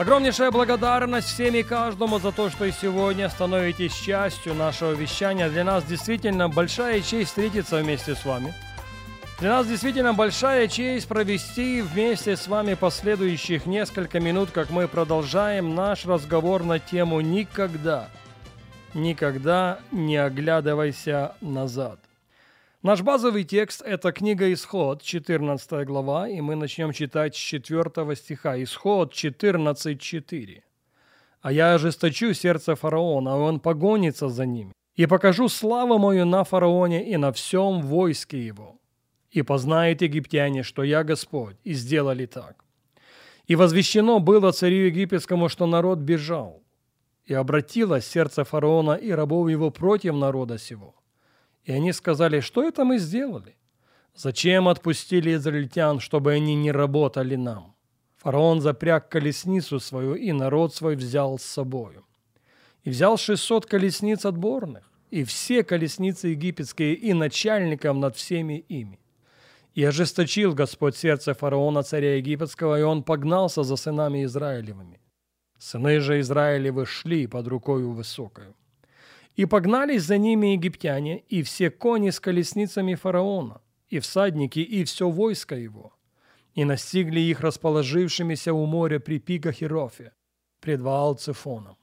Огромнейшая благодарность всем и каждому за то, что и сегодня становитесь частью нашего вещания. Для нас действительно большая честь встретиться вместе с вами. Для нас действительно большая честь провести вместе с вами последующих несколько минут, как мы продолжаем наш разговор на тему «Никогда, никогда не оглядывайся назад». Наш базовый текст – это книга «Исход», 14 глава, и мы начнем читать с 4 стиха. Исход 14.4. «А я ожесточу сердце фараона, а он погонится за ними, и покажу славу мою на фараоне и на всем войске его. И познают египтяне, что я Господь, и сделали так. И возвещено было царю египетскому, что народ бежал, и обратилось сердце фараона и рабов его против народа сего» И они сказали, что это мы сделали? Зачем отпустили израильтян, чтобы они не работали нам? Фараон запряг колесницу свою, и народ свой взял с собою. И взял шестьсот колесниц отборных, и все колесницы египетские, и начальником над всеми ими. И ожесточил Господь сердце фараона, царя египетского, и он погнался за сынами Израилевыми. Сыны же Израилевы шли под рукою высокою. И погнались за ними египтяне, и все кони с колесницами фараона, и всадники, и все войско его, и настигли их расположившимися у моря при пиках Ирофе, пред Ваал-Цефоном.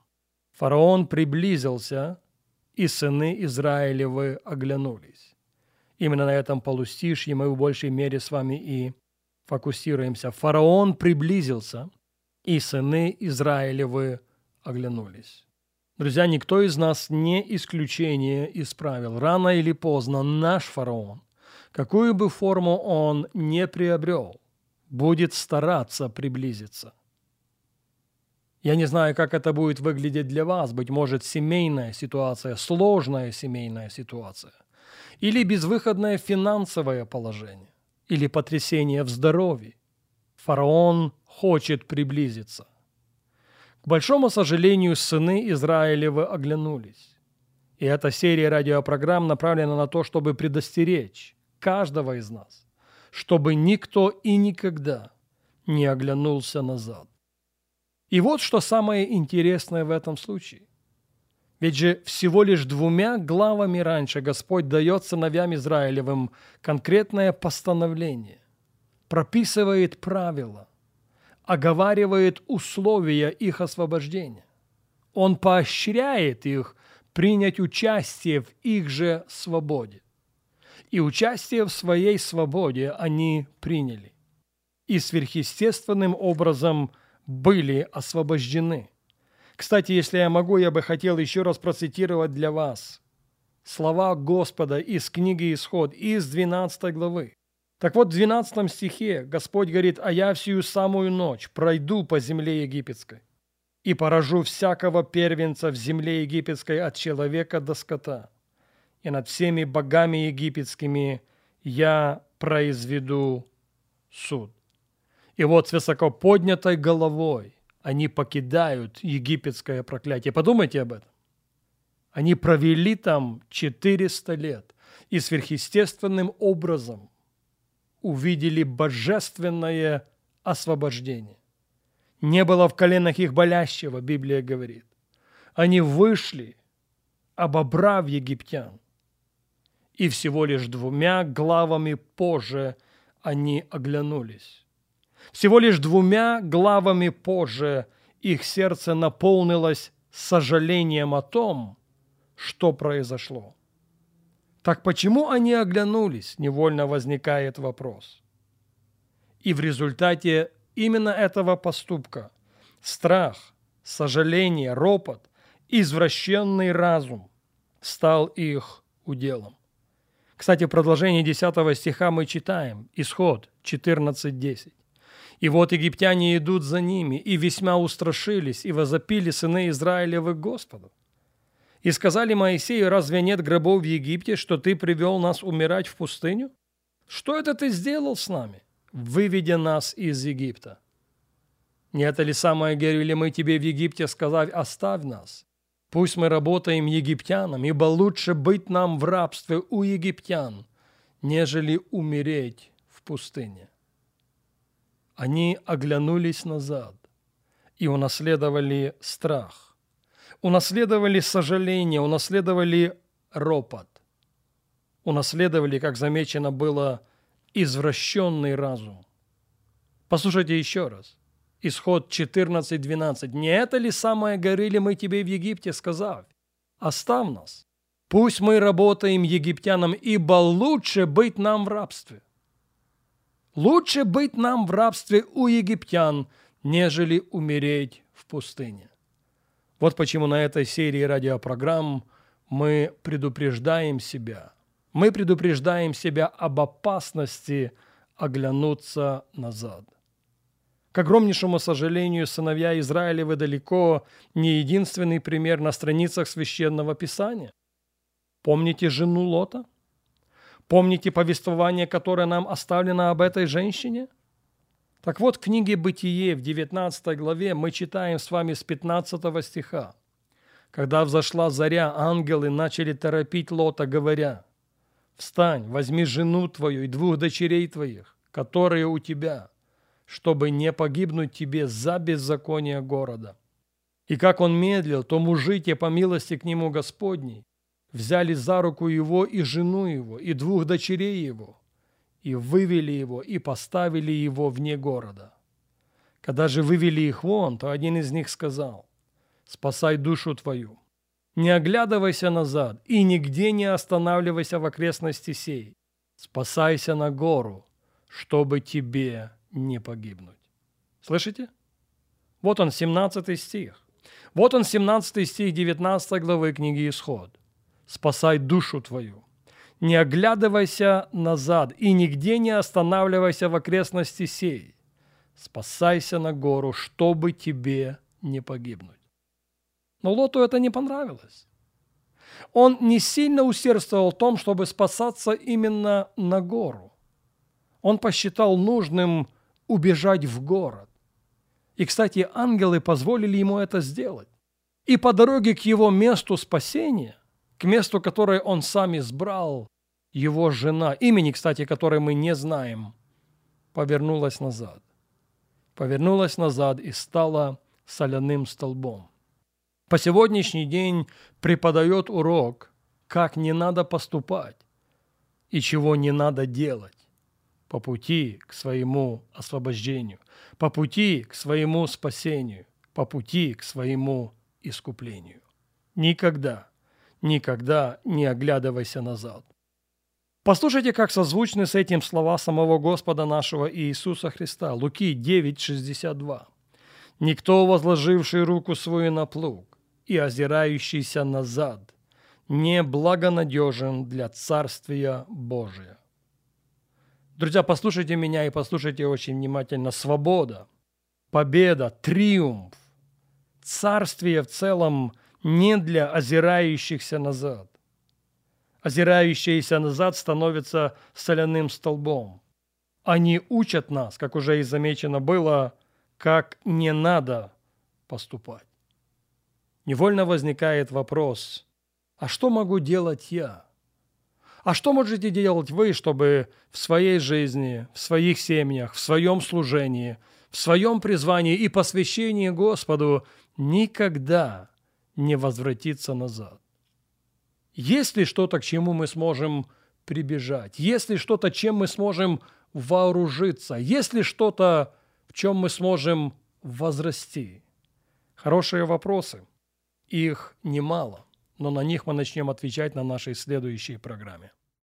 Фараон приблизился, и сыны Израилевы оглянулись. Именно на этом полустишье мы в большей мере с вами и фокусируемся. Фараон приблизился, и сыны Израилевы оглянулись. Друзья, никто из нас не исключение из правил. Рано или поздно наш фараон, какую бы форму он не приобрел, будет стараться приблизиться. Я не знаю, как это будет выглядеть для вас. Быть может, семейная ситуация, сложная семейная ситуация. Или безвыходное финансовое положение. Или потрясение в здоровье. Фараон хочет приблизиться – большому сожалению, сыны Израилевы оглянулись. И эта серия радиопрограмм направлена на то, чтобы предостеречь каждого из нас, чтобы никто и никогда не оглянулся назад. И вот что самое интересное в этом случае. Ведь же всего лишь двумя главами раньше Господь дает сыновьям Израилевым конкретное постановление, прописывает правила – оговаривает условия их освобождения. Он поощряет их принять участие в их же свободе. И участие в своей свободе они приняли. И сверхъестественным образом были освобождены. Кстати, если я могу, я бы хотел еще раз процитировать для вас слова Господа из книги Исход, из 12 главы. Так вот, в 12 стихе Господь говорит, «А я всю самую ночь пройду по земле египетской и поражу всякого первенца в земле египетской от человека до скота, и над всеми богами египетскими я произведу суд». И вот с высоко поднятой головой они покидают египетское проклятие. Подумайте об этом. Они провели там 400 лет и сверхъестественным образом – увидели божественное освобождение. Не было в коленах их болящего, Библия говорит. Они вышли, обобрав египтян. И всего лишь двумя главами позже они оглянулись. Всего лишь двумя главами позже их сердце наполнилось сожалением о том, что произошло. Так почему они оглянулись, невольно возникает вопрос. И в результате именно этого поступка страх, сожаление, ропот, извращенный разум стал их уделом. Кстати, в продолжении 10 стиха мы читаем, исход 14.10. И вот египтяне идут за ними, и весьма устрашились, и возопили сыны Израилевы Господу. И сказали Моисею, разве нет гробов в Египте, что ты привел нас умирать в пустыню? Что это ты сделал с нами, выведя нас из Египта? Не это ли самое говорили мы тебе в Египте, сказав, оставь нас? Пусть мы работаем египтянам, ибо лучше быть нам в рабстве у египтян, нежели умереть в пустыне. Они оглянулись назад и унаследовали страх, унаследовали сожаление, унаследовали ропот, унаследовали, как замечено было, извращенный разум. Послушайте еще раз. Исход 14.12. «Не это ли самое горели мы тебе в Египте, сказав, оставь нас, пусть мы работаем египтянам, ибо лучше быть нам в рабстве». Лучше быть нам в рабстве у египтян, нежели умереть в пустыне. Вот почему на этой серии радиопрограмм мы предупреждаем себя. Мы предупреждаем себя об опасности оглянуться назад. К огромнейшему сожалению, сыновья Израилевы далеко не единственный пример на страницах Священного Писания. Помните жену Лота – Помните повествование, которое нам оставлено об этой женщине? Так вот, в книге «Бытие» в 19 главе мы читаем с вами с 15 стиха. Когда взошла заря, ангелы начали торопить Лота, говоря, «Встань, возьми жену твою и двух дочерей твоих, которые у тебя, чтобы не погибнуть тебе за беззаконие города». И как он медлил, то мужи те по милости к нему Господней взяли за руку его и жену его, и двух дочерей его, и вывели его, и поставили его вне города. Когда же вывели их вон, то один из них сказал, «Спасай душу твою, не оглядывайся назад и нигде не останавливайся в окрестности сей, спасайся на гору, чтобы тебе не погибнуть». Слышите? Вот он, 17 стих. Вот он, 17 стих 19 главы книги «Исход» спасай душу твою. Не оглядывайся назад и нигде не останавливайся в окрестности сей. Спасайся на гору, чтобы тебе не погибнуть. Но Лоту это не понравилось. Он не сильно усердствовал в том, чтобы спасаться именно на гору. Он посчитал нужным убежать в город. И, кстати, ангелы позволили ему это сделать. И по дороге к его месту спасения – к месту, которое он сам избрал, его жена, имени, кстати, которой мы не знаем, повернулась назад. Повернулась назад и стала соляным столбом. По сегодняшний день преподает урок, как не надо поступать и чего не надо делать по пути к своему освобождению, по пути к своему спасению, по пути к своему искуплению. Никогда никогда не оглядывайся назад. Послушайте, как созвучны с этим слова самого Господа нашего Иисуса Христа. Луки 9:62. «Никто, возложивший руку свою на плуг и озирающийся назад, не благонадежен для Царствия Божия». Друзья, послушайте меня и послушайте очень внимательно. Свобода, победа, триумф, царствие в целом – не для озирающихся назад. Озирающиеся назад становятся соляным столбом. Они учат нас, как уже и замечено было, как не надо поступать. Невольно возникает вопрос, а что могу делать я? А что можете делать вы, чтобы в своей жизни, в своих семьях, в своем служении, в своем призвании и посвящении Господу никогда не возвратиться назад. Есть ли что-то, к чему мы сможем прибежать? Есть ли что-то, чем мы сможем вооружиться? Есть ли что-то, в чем мы сможем возрасти? Хорошие вопросы. Их немало, но на них мы начнем отвечать на нашей следующей программе.